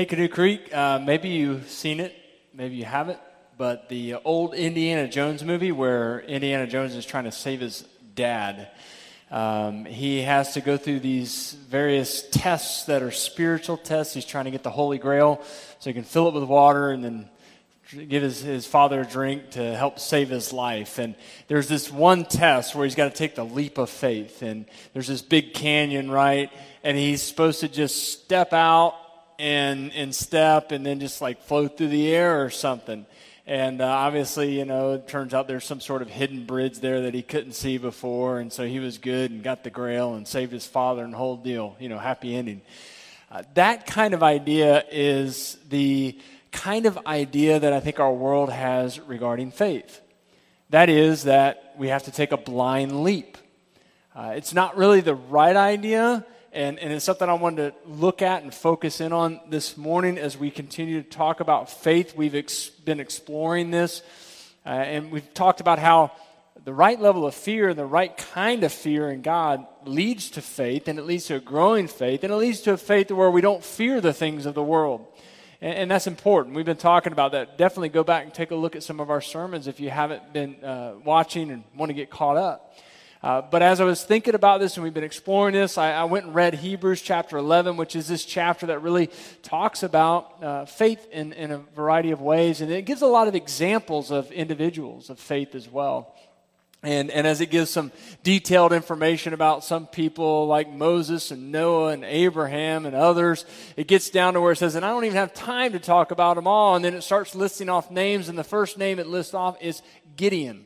Hey, Canoe Creek, uh, maybe you've seen it, maybe you haven't, but the old Indiana Jones movie where Indiana Jones is trying to save his dad. Um, he has to go through these various tests that are spiritual tests. He's trying to get the Holy Grail so he can fill it with water and then give his, his father a drink to help save his life. And there's this one test where he's got to take the leap of faith. And there's this big canyon, right? And he's supposed to just step out and, and step and then just like float through the air or something. And uh, obviously, you know, it turns out there's some sort of hidden bridge there that he couldn't see before. And so he was good and got the grail and saved his father and whole deal. You know, happy ending. Uh, that kind of idea is the kind of idea that I think our world has regarding faith. That is, that we have to take a blind leap. Uh, it's not really the right idea, and, and it's something I wanted to look at and focus in on this morning as we continue to talk about faith. We've ex- been exploring this, uh, and we've talked about how the right level of fear and the right kind of fear in God leads to faith, and it leads to a growing faith, and it leads to a faith where we don't fear the things of the world. And, and that's important. We've been talking about that. Definitely go back and take a look at some of our sermons if you haven't been uh, watching and want to get caught up. Uh, but as I was thinking about this and we've been exploring this, I, I, went and read Hebrews chapter 11, which is this chapter that really talks about uh, faith in, in a variety of ways. And it gives a lot of examples of individuals of faith as well. And, and as it gives some detailed information about some people like Moses and Noah and Abraham and others, it gets down to where it says, and I don't even have time to talk about them all. And then it starts listing off names, and the first name it lists off is Gideon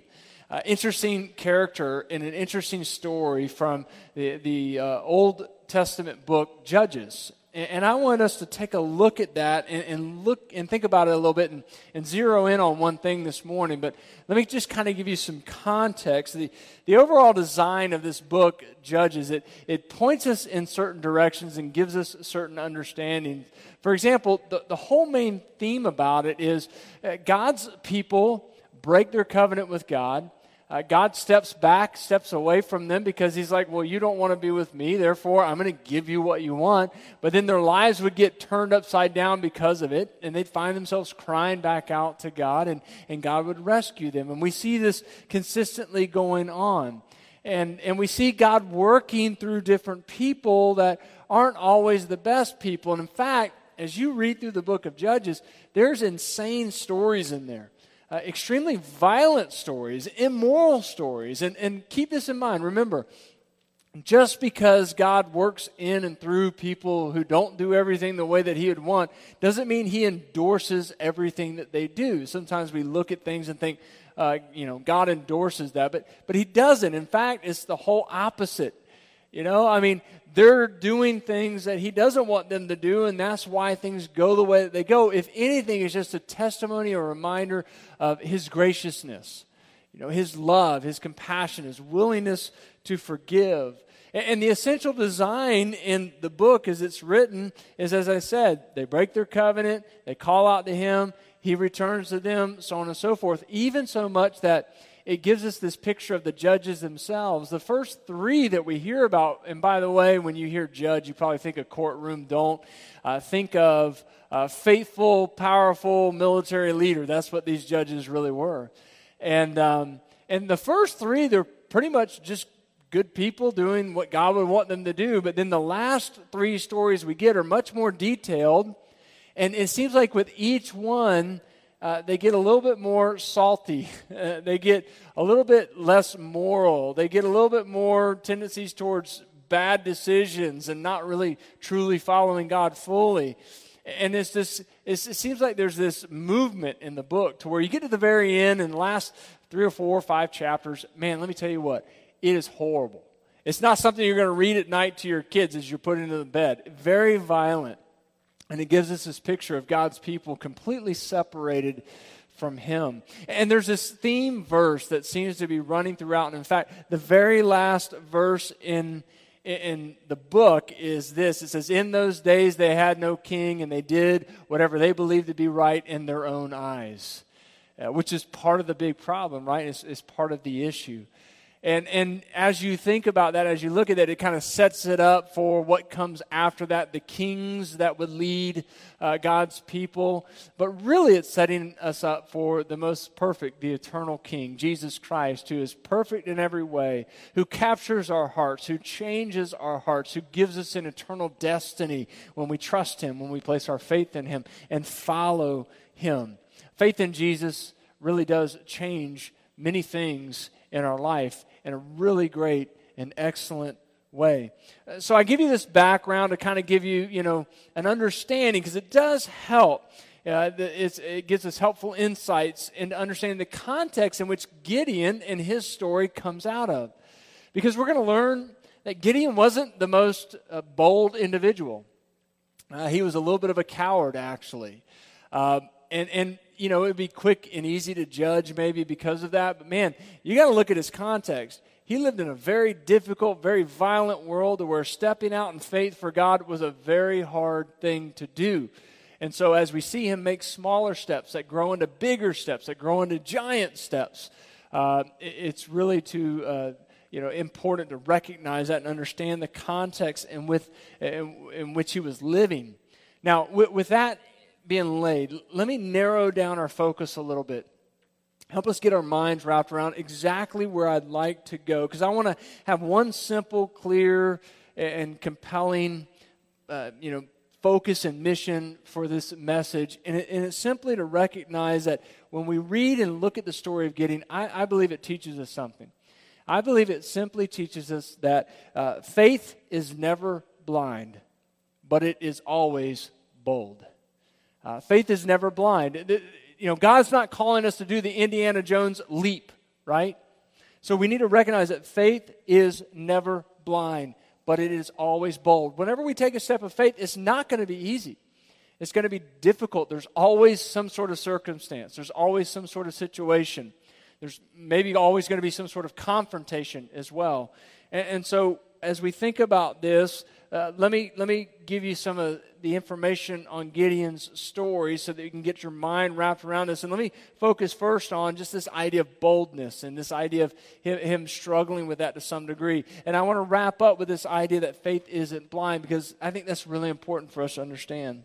uh, interesting character and an interesting story from the, the uh, Old Testament book, Judges. And, and, I want us to take a look at that and, and, look and think about it a little bit and, and zero in on one thing this morning. But let me just kind of give you some context. The, the overall design of this book, Judges, it, it points us in certain directions and gives us a certain understanding. For example, the, the whole main theme about it is uh, God's people break their covenant with God. Uh, God steps back, steps away from them because He's like, Well, you don't want to be with me, therefore I'm going to give you what you want. But then their lives would get turned upside down because of it, and they'd find themselves crying back out to God, and, and God would rescue them. And we see this consistently going on. And, and we see God working through different people that aren't always the best people. And in fact, as you read through the book of Judges, there's insane stories in there uh, extremely violent stories, immoral stories. And, and keep this in mind. Remember, just because God works in and through people who don't do everything the way that He would want doesn't mean He endorses everything that they do. Sometimes we look at things and think, uh, you know, God endorses that, but, but He doesn't. In fact, it's the whole opposite. You know, I mean, they're doing things that he doesn't want them to do, and that's why things go the way that they go. If anything, it's just a testimony or reminder of his graciousness, you know, his love, his compassion, his willingness to forgive. And the essential design in the book as it's written is, as I said, they break their covenant, they call out to him, he returns to them, so on and so forth, even so much that it gives us this picture of the judges themselves. The first three that we hear about, and by the way, when you hear judge, you probably think of courtroom. Don't uh, think of uh, faithful, powerful military leader. That's what these judges really were. And um, and the first three, they're pretty much just good people doing what God would want them to do. But then the last three stories we get are much more detailed, and it seems like with each one uh, they get a little bit more salty. Uh, they get a little bit less moral. They get a little bit more tendencies towards bad decisions and not really truly following God fully. And it's this, it's, it seems like there's this movement in the book to where you get to the very end and the last three or four or five chapters, man, let me tell you what, it is horrible. It's not something you're going to read at night to your kids as you're put into the bed. Very violent. And it gives us this picture of God's people completely separated from Him. And there's this theme verse that seems to be running throughout. And in fact, the very last verse in, in the book is this it says, In those days they had no king, and they did whatever they believed to be right in their own eyes, uh, which is part of the big problem, right? It's, it's part of the issue. And, and as you think about that, as you look at it, it kind of sets it up for what comes after that the kings that would lead uh, God's people. But really, it's setting us up for the most perfect, the eternal King, Jesus Christ, who is perfect in every way, who captures our hearts, who changes our hearts, who gives us an eternal destiny when we trust Him, when we place our faith in Him and follow Him. Faith in Jesus really does change many things in our life in a really great and excellent way. Uh, so I give you this background to kind of give you, you know, an understanding because it does help. Uh, it gives us helpful insights into understanding the context in which Gideon and his story comes out of. Because we're going to learn that Gideon wasn't the most uh, bold individual. Uh, he was a little bit of a coward, actually. Uh, and, and you know, it would be quick and easy to judge maybe because of that. But man, you got to look at his context. He lived in a very difficult, very violent world where stepping out in faith for God was a very hard thing to do. And so, as we see him make smaller steps that grow into bigger steps, that grow into giant steps, uh, it's really too uh, you know important to recognize that and understand the context in, with, in, in which he was living. Now, with, with that being laid, let me narrow down our focus a little bit. Help us get our minds wrapped around exactly where I'd like to go. Because I want to have one simple, clear, and compelling, uh, you know, focus and mission for this message. And, it, and, it's simply to recognize that when we read and look at the story of Gideon, I, I believe it teaches us something. I believe it simply teaches us that uh, faith is never blind, but it is always bold. Uh, faith is never blind. You know, God's not calling us to do the Indiana Jones leap, right? So we need to recognize that faith is never blind, but it is always bold. Whenever we take a step of faith, it's not going to be easy. It's going to be difficult. There's always some sort of circumstance, there's always some sort of situation. There's maybe always going to be some sort of confrontation as well. And, and so, as we think about this, uh, let me let me give you some of the information on Gideon's story so that you can get your mind wrapped around this. And let me focus first on just this idea of boldness and this idea of him, him struggling with that to some degree. And I want to wrap up with this idea that faith isn't blind because I think that's really important for us to understand.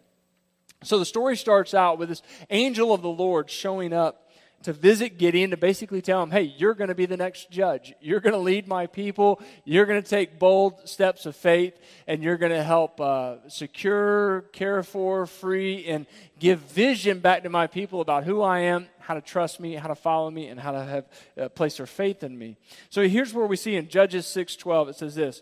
So the story starts out with this angel of the Lord showing up to visit Gideon to basically tell him, hey, you're going to be the next judge. You're going to lead my people. You're going to take bold steps of faith, and you're going to help uh, secure, care for, free, and give vision back to my people about who I am, how to trust me, how to follow me, and how to have uh, place their faith in me. So here's where we see in Judges 6:12 it says this.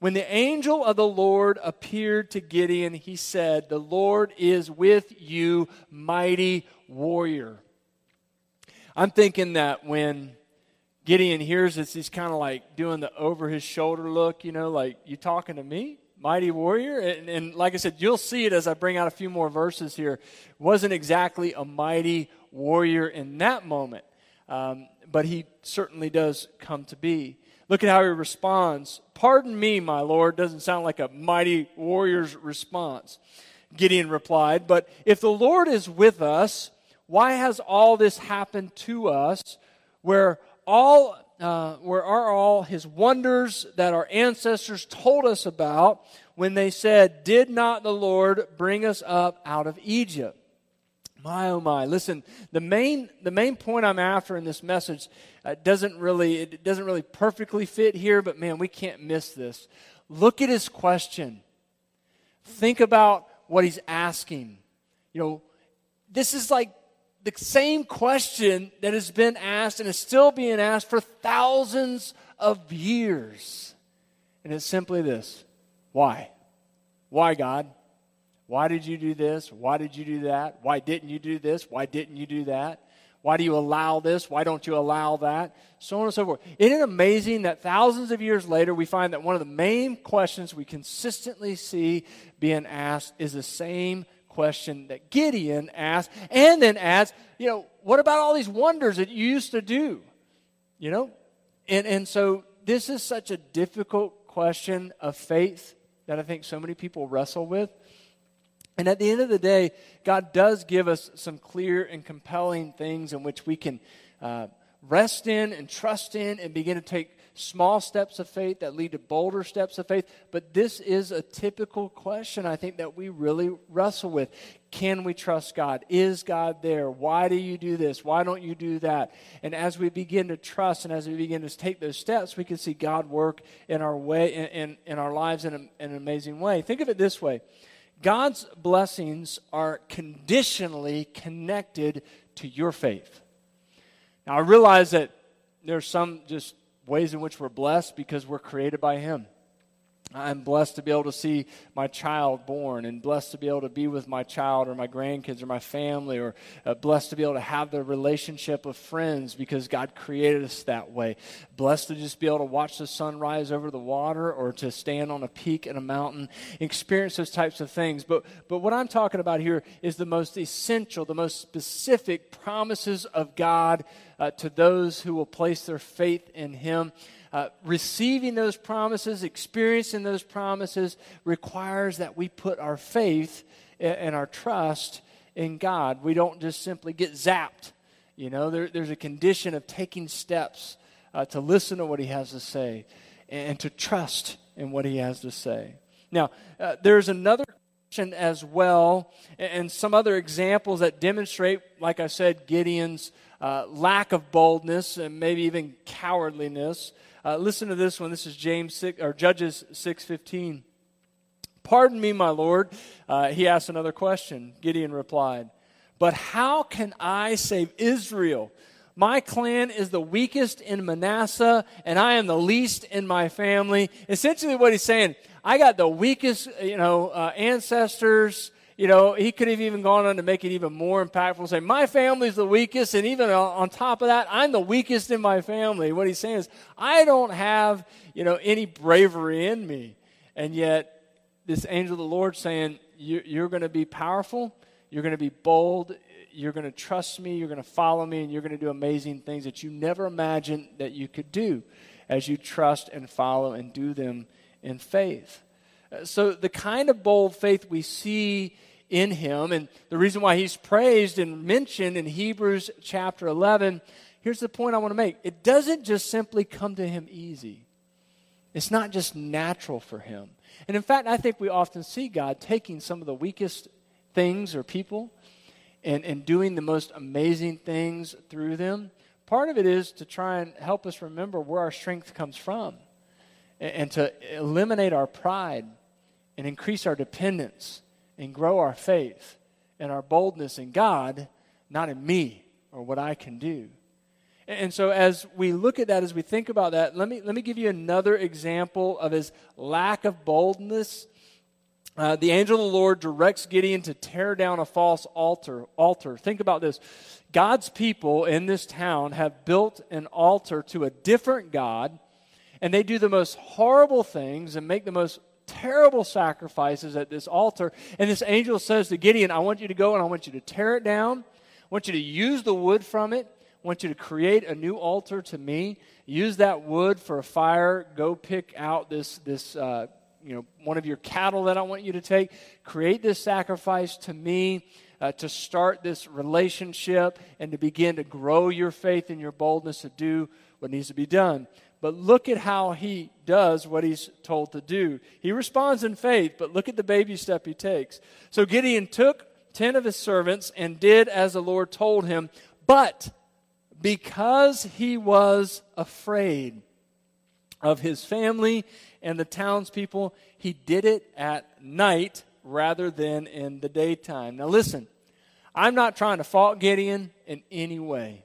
When the angel of the Lord appeared to Gideon, he said, The Lord is with you, mighty warrior. I'm thinking that when Gideon hears this, he's kind of like doing the over his shoulder look, you know, like, you talking to me? Mighty warrior? And, and, like I said, you'll see it as I bring out a few more verses here. Wasn't exactly a mighty warrior in that moment, um, but he certainly does come to be. Look at how he responds. Pardon me, my Lord, doesn't sound like a mighty warrior's response. Gideon replied, But if the Lord is with us, why has all this happened to us where all uh, where are all his wonders that our ancestors told us about when they said, Did not the Lord bring us up out of Egypt? My oh my. Listen, the main, the main point I'm after in this message uh, doesn't really, it doesn't really perfectly fit here, but man, we can't miss this. Look at his question. Think about what he's asking. You know, this is like the same question that has been asked and is still being asked for thousands of years. And it's simply this Why? Why, God? Why did you do this? Why did you do that? Why didn't you do this? Why didn't you do that? Why do you allow this? Why don't you allow that? So on and so forth. Isn't it amazing that thousands of years later, we find that one of the main questions we consistently see being asked is the same question that Gideon asked, and then asked, you know, what about all these wonders that you used to do? You know? And, and so this is such a difficult question of faith that I think so many people wrestle with. And at the end of the day, God does give us some clear and compelling things in which we can uh, rest in and trust in and begin to take small steps of faith that lead to bolder steps of faith. But this is a typical question, I think, that we really wrestle with. Can we trust God? Is God there? Why do you do this? Why don't you do that? And as we begin to trust and as we begin to take those steps, we can see God work in our way in, in, in our lives in, a, in an amazing way. Think of it this way. God's blessings are conditionally connected to your faith. Now, I realize that there's some just ways in which we're blessed because we're created by Him. I'm blessed to be able to see my child born and blessed to be able to be with my child or my grandkids or my family or uh, blessed to be able to have the relationship of friends because God created us that way. Blessed to just be able to watch the sun rise over the water or to stand on a peak in a mountain, experience those types of things. But, but what I'm talking about here is the most essential, the most specific promises of God uh, to those who will place their faith in Him uh, receiving those promises, experiencing those promises, requires that we put our faith and our trust in God. We don't just simply get zapped. You know, there, there's a condition of taking steps uh, to listen to what He has to say and, to trust in what He has to say. Now, uh, there's another question as well, and, and some other examples that demonstrate, like I said, Gideon's uh, lack of boldness and maybe even cowardliness. Uh, listen to this one. This is James 6, or Judges 6.15. Pardon me, my Lord. Uh, he asked another question. Gideon replied, But how can I save Israel? My clan is the weakest in Manasseh, and I am the least in my family. Essentially, what he's saying, I got the weakest, you know, uh, ancestors you know, he could have even gone on to make it even more impactful, and say, My family's the weakest, and even on top of that, I'm the weakest in my family. What he's saying is, I don't have, you know, any bravery in me. And yet, this angel of the Lord saying, You're going to be powerful, you're going to be bold, you're going to trust me, you're going to follow me, and you're going to do amazing things that you never imagined that you could do as you trust and follow and do them in faith. Uh, so, the kind of bold faith we see in him. And the reason why he's praised and mentioned in Hebrews chapter 11, here's the point I want to make it doesn't just simply come to him easy, it's not just natural for him. And in fact, I think we often see God taking some of the weakest things or people and, and doing the most amazing things through them. Part of it is to try and help us remember where our strength comes from and, and to eliminate our pride and increase our dependence and grow our faith and our boldness in God, not in me or what I can do. And so, as we look at that, as we think about that, let me, let me give you another example of his lack of boldness. Uh, the angel of the Lord directs Gideon to tear down a false altar. Altar. Think about this. God's people in this town have built an altar to a different God, and they do the most horrible things and make the most terrible sacrifices at this altar. And this angel says to Gideon, I want you to go and I want you to tear it down. I want you to use the wood from it. I want you to create a new altar to me. Use that wood for a fire. Go pick out this, this uh, you know, one of your cattle that I want you to take. Create this sacrifice to me. Uh, to start this relationship and to begin to grow your faith and your boldness to do what needs to be done. But look at how he does what he's told to do. He responds in faith, but look at the baby step he takes. So Gideon took 10 of his servants and did as the Lord told him, but because he was afraid of his family and the townspeople, he did it at night rather than in the daytime. Now, listen, I'm not trying to fault Gideon in any way,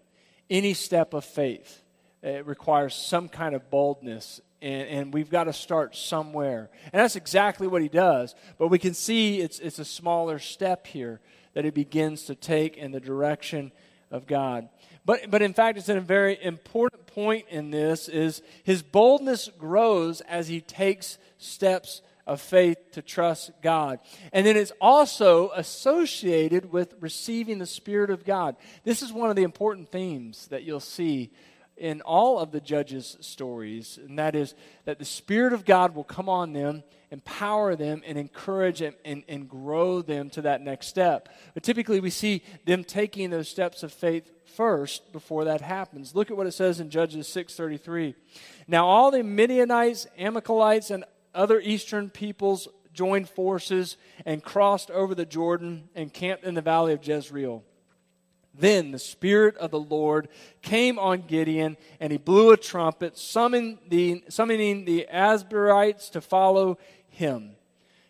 any step of faith it requires some kind of boldness and, and, we've got to start somewhere. And that's exactly what he does. But we can see it's, it's a smaller step here that he begins to take in the direction of God. But, but in fact, it's a very important point in this is his boldness grows as he takes steps of faith to trust God. And then it's also associated with receiving the Spirit of God. This is one of the important themes that you'll see in all of the judges' stories, and that is that the Spirit of God will come on them, empower them, and encourage them and, and grow them to that next step. But typically, we see them taking those steps of faith first before that happens. Look at what it says in Judges 6:33. Now all the Midianites, Amalekites, and other eastern peoples joined forces and crossed over the Jordan and camped in the valley of Jezreel. Then the Spirit of the Lord came on Gideon, and he blew a trumpet, summoning the, summoning the to follow him.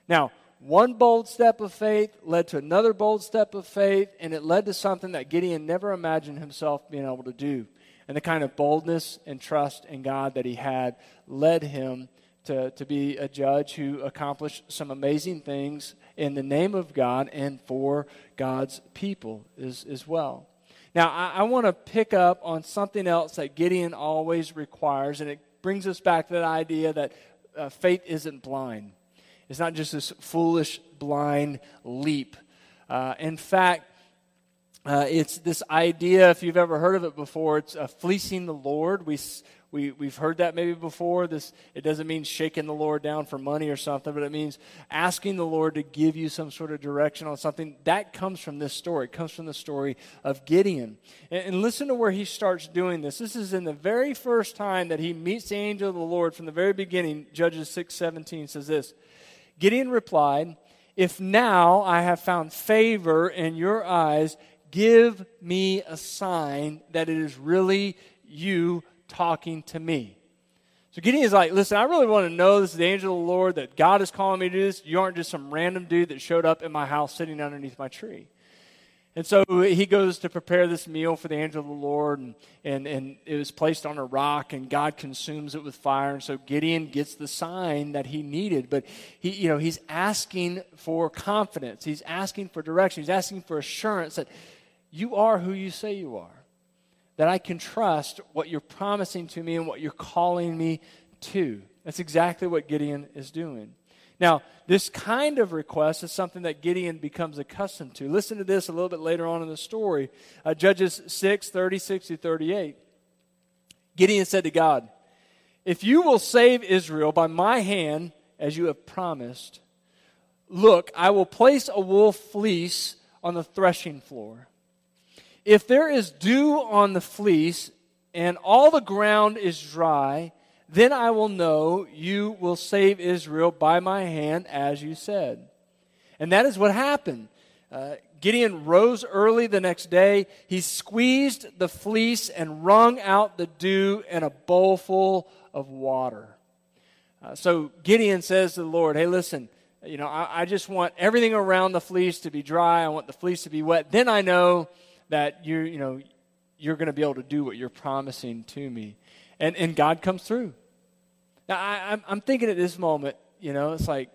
Now, one bold step of faith led to another bold step of faith, and it led to something that Gideon never imagined himself being able to do. And the kind of boldness and trust in God that he had led him to, to be a judge who accomplished some amazing things in the name of God and for God's people as, as well. Now, I, I want to pick up on something else that Gideon always requires, and it brings us back to that idea that uh, faith isn't blind. It's not just this foolish, blind leap. Uh, in fact, uh, it's this idea, if you've ever heard of it before, it's uh, fleecing the Lord. We, we, we've heard that maybe before. This, it doesn't mean shaking the Lord down for money or something, but it means asking the Lord to give you some sort of direction on something. That comes from this story. It comes from the story of Gideon. And, and listen to where he starts doing this. This is in the very first time that he meets the angel of the Lord from the very beginning. Judges 6 17 says this Gideon replied, If now I have found favor in your eyes, give me a sign that it is really you talking to me. So Gideon is like, listen, I really want to know this is the angel of the Lord, that God is calling me to do this. You aren't just some random dude that showed up in my house sitting underneath my tree. And so he goes to prepare this meal for the angel of the Lord, and, and, and it was placed on a rock, and God consumes it with fire. And so Gideon gets the sign that he needed. But he, you know, he's asking for confidence. He's asking for direction. He's asking for assurance that you are who you say you are that I can trust what you're promising to me and what you're calling me to. That's exactly what Gideon is doing. Now, this kind of request is something that Gideon becomes accustomed to. Listen to this a little bit later on in the story. Uh, Judges 6 36 to 38. Gideon said to God, If you will save Israel by my hand, as you have promised, look, I will place a wool fleece on the threshing floor if there is dew on the fleece and all the ground is dry, then I will know you will save Israel by my hand, as you said. And that is what happened. Uh, Gideon rose early the next day. He squeezed the fleece and wrung out the dew in a bowlful of water. Uh, so Gideon says to the Lord, Hey, listen, you know, I, I just want everything around the fleece to be dry. I want the fleece to be wet. Then I know that you you know you're going to be able to do what you're promising to me, and and God comes through. Now I, I'm I'm thinking at this moment, you know, it's like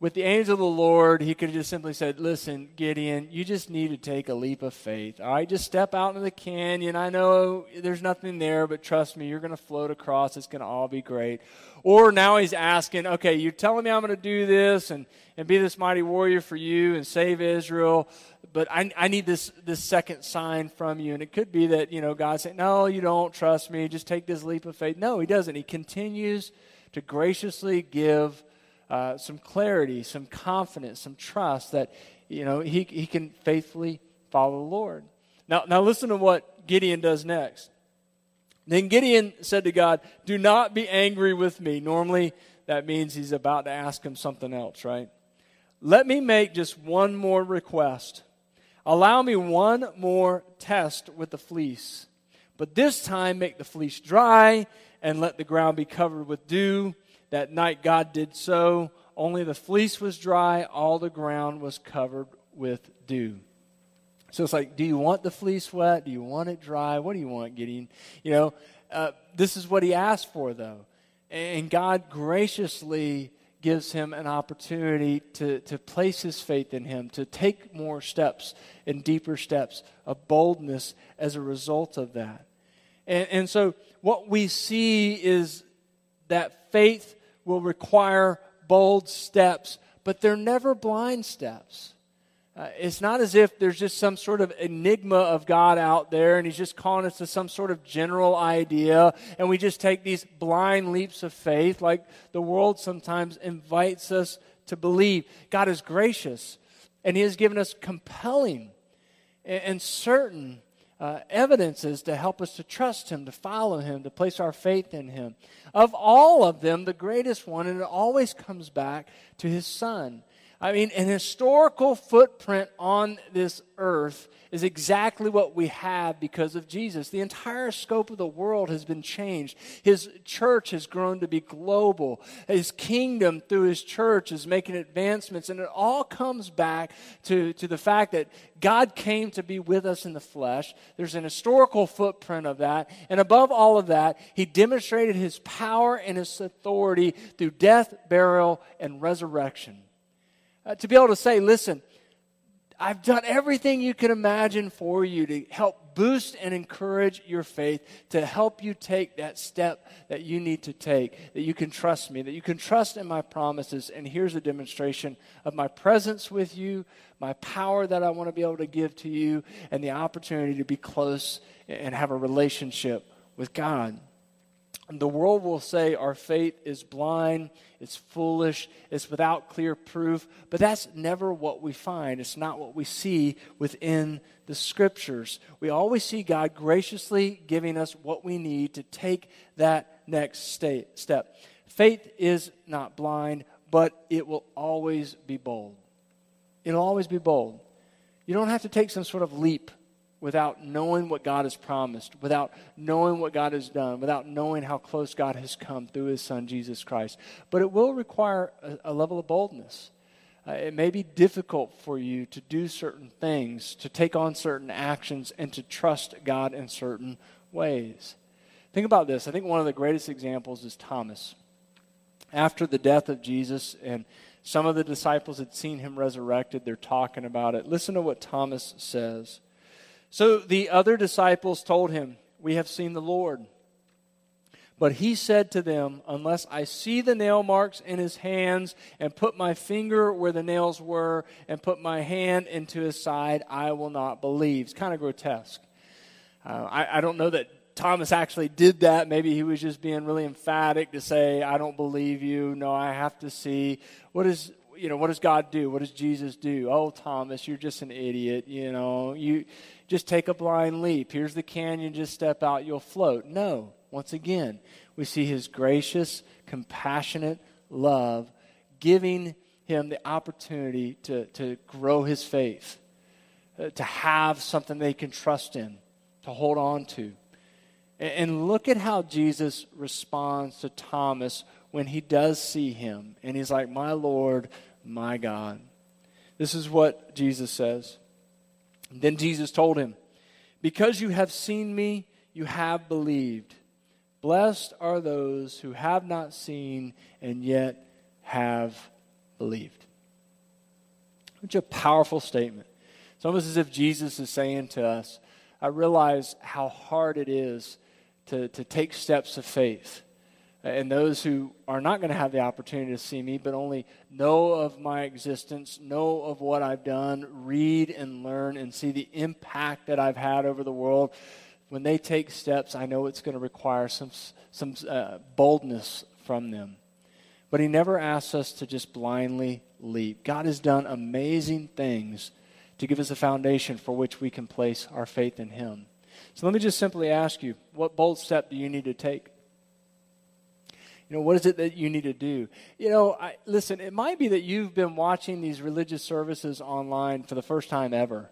with the angel of the Lord, he could have just simply said, Listen, Gideon, you just need to take a leap of faith. All right, just step out into the canyon. I know there's nothing there, but trust me, you're going to float across. It's going to all be great. Or now he's asking, Okay, you're telling me I'm going to do this and, and be this mighty warrior for you and save Israel, but I, I need this, this second sign from you. And it could be that, you know, God saying, No, you don't trust me. Just take this leap of faith. No, he doesn't. He continues to graciously give uh, some clarity, some confidence, some trust that you know he, he can faithfully follow the Lord. Now, now listen to what Gideon does next. Then Gideon said to God, Do not be angry with me. Normally, that means he's about to ask him something else, right? Let me make just one more request. Allow me one more test with the fleece. But this time, make the fleece dry and let the ground be covered with dew that night God did so. Only the fleece was dry, all the ground was covered with dew. So it's like, do you want the fleece wet? Do you want it dry? What do you want, Gideon? You know, uh, this is what he asked for, though. And God graciously gives him an opportunity to, to place his faith in him, to take more steps and deeper steps of boldness as a result of that. And, and so what we see is that faith will require bold steps, but they're never blind steps. Uh, it's not as if there's just some sort of enigma of God out there and He's just calling us to some sort of general idea and we just take these blind leaps of faith like the world sometimes invites us to believe. God is gracious and He has given us compelling and, and certain uh, evidences to help us to trust Him, to follow Him, to place our faith in Him. Of all of them, the greatest one, and it always comes back to His Son. I mean, an historical footprint on this earth is exactly what we have because of Jesus. The entire scope of the world has been changed. His church has grown to be global. His kingdom through his church is making advancements. And it all comes back to, to the fact that God came to be with us in the flesh. There's an historical footprint of that. And above all of that, he demonstrated his power and his authority through death, burial, and resurrection. Uh, to be able to say, listen, I've done everything you can imagine for you to help boost and encourage your faith, to help you take that step that you need to take, that you can trust me, that you can trust in my promises. And here's a demonstration of my presence with you, my power that I want to be able to give to you, and the opportunity to be close and have a relationship with God. The world will say our faith is blind, it's foolish, it's without clear proof, but that's never what we find. It's not what we see within the scriptures. We always see God graciously giving us what we need to take that next step. Faith is not blind, but it will always be bold. It'll always be bold. You don't have to take some sort of leap without knowing what God has promised, without knowing what God has done, without knowing how close God has come through his son, Jesus Christ. But it will require a, a level of boldness. Uh, it may be difficult for you to do certain things, to take on certain actions, and to trust God in certain ways. Think about this. I think one of the greatest examples is Thomas. After the death of Jesus, and some of the disciples had seen him resurrected, they're talking about it. Listen to what Thomas says. So the other disciples told him, We have seen the Lord. But he said to them, Unless I see the nail marks in his hands, and put my finger where the nails were, and put my hand into his side, I will not believe. It's kind of grotesque. Uh, I, I don't know that Thomas actually did that. Maybe he was just being really emphatic to say, I don't believe you. No, I have to see. What is you know, what does God do? What does Jesus do? Oh, Thomas, you're just an idiot. You know, you just take a blind leap. Here's the canyon, just step out, you'll float. No. Once again, we see his gracious, compassionate love giving him the opportunity to, to grow his faith, uh, to have something they can trust in, to hold on to. And, and look at how Jesus responds to Thomas when he does see him. And he's like, My Lord, my God. This is what Jesus says. Then Jesus told him, Because you have seen me, you have believed. Blessed are those who have not seen and yet have believed. Such a powerful statement. It's almost as if Jesus is saying to us, I realize how hard it is to, to take steps of faith and those who are not going to have the opportunity to see me, but only know of my existence, know of what I've done, read and learn and see the impact that I've had over the world. When they take steps, I know it's going to require some, some uh, boldness from them. But He never asks us to just blindly leap. God has done amazing things to give us a foundation for which we can place our faith in Him. So let me just simply ask you what bold step do you need to take? You know, what is it that you need to do? You know, I, listen, it might be that you've been watching these religious services online for the first time ever.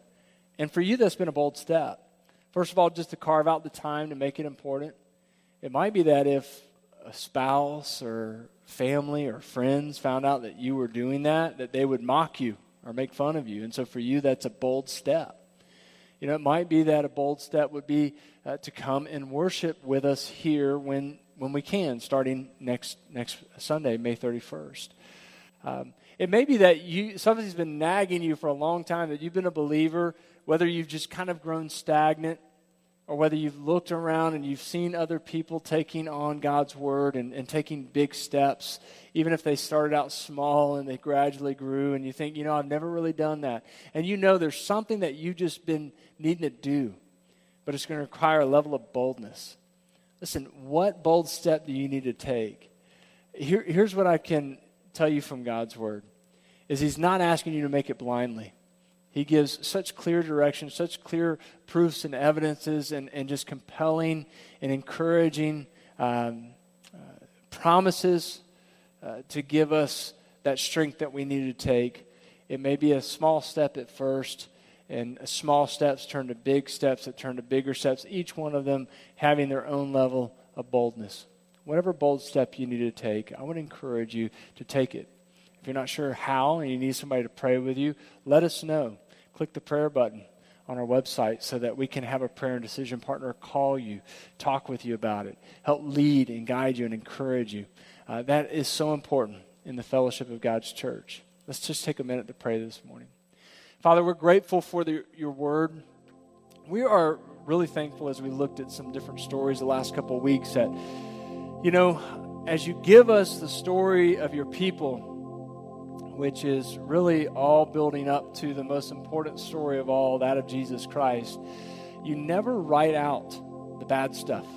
And for you, that's been a bold step. First of all, just to carve out the time to make it important. It might be that if a spouse or family or friends found out that you were doing that, that they would mock you or make fun of you. And so for you, that's a bold step. You know, it might be that a bold step would be uh, to come and worship with us here when when we can, starting next next Sunday, May 31st. Um, it may be that you somebody's been nagging you for a long time that you've been a believer, whether you've just kind of grown stagnant or whether you've looked around and you've seen other people taking on God's word and, and taking big steps, even if they started out small and they gradually grew, and you think, you know, I've never really done that. And you know there's something that you've just been needing to do, but it's going to require a level of boldness. Listen, what bold step do you need to take? Here, here's what I can tell you from God's word is he's not asking you to make it blindly. He gives such clear direction, such clear proofs and evidences, and, and just compelling and encouraging um, uh, promises uh, to give us that strength that we need to take. It may be a small step at first, and small steps turn to big steps that turn to bigger steps, each one of them having their own level of boldness. Whatever bold step you need to take, I would encourage you to take it. If you're not sure how and you need somebody to pray with you, let us know click the prayer button on our website so that we can have a prayer and decision partner call you, talk with you about it, help lead and guide you and encourage you. Uh, that is so important in the fellowship of God's church. Let's just take a minute to pray this morning. Father, we're grateful for the, your word. We are really thankful as we looked at some different stories the last couple of weeks that, you know, as you give us the story of your people, which is really all building up to the most important story of all, that of Jesus Christ, you never write out the bad stuff.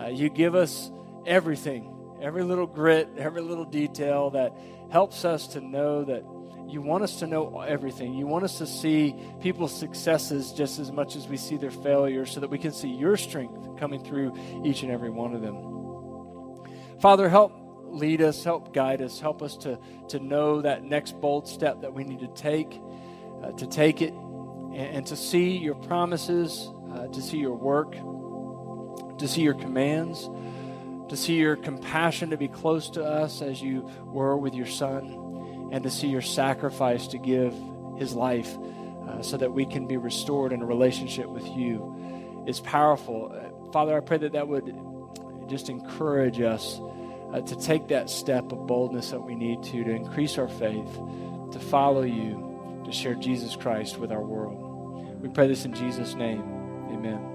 Uh, you give us everything, every little grit, every little detail that helps us to know that you want us to know everything. You want us to see people's successes just as much as we see their failures so that we can see your strength coming through each and every one of them. Father, help lead us, help guide us, help us to, to know that next bold step that we need to take, uh, to take it, and, and, to see your promises, uh, to see your work, to see your commands, to see your compassion to be close to us as you were with your son, and to see your sacrifice to give his life uh, so that we can be restored in a relationship with you is powerful. Uh, Father, I pray that that would just encourage us uh, to take that step of boldness that we need to, to increase our faith, to follow you, to share Jesus Christ with our world. We pray this in Jesus' name. Amen.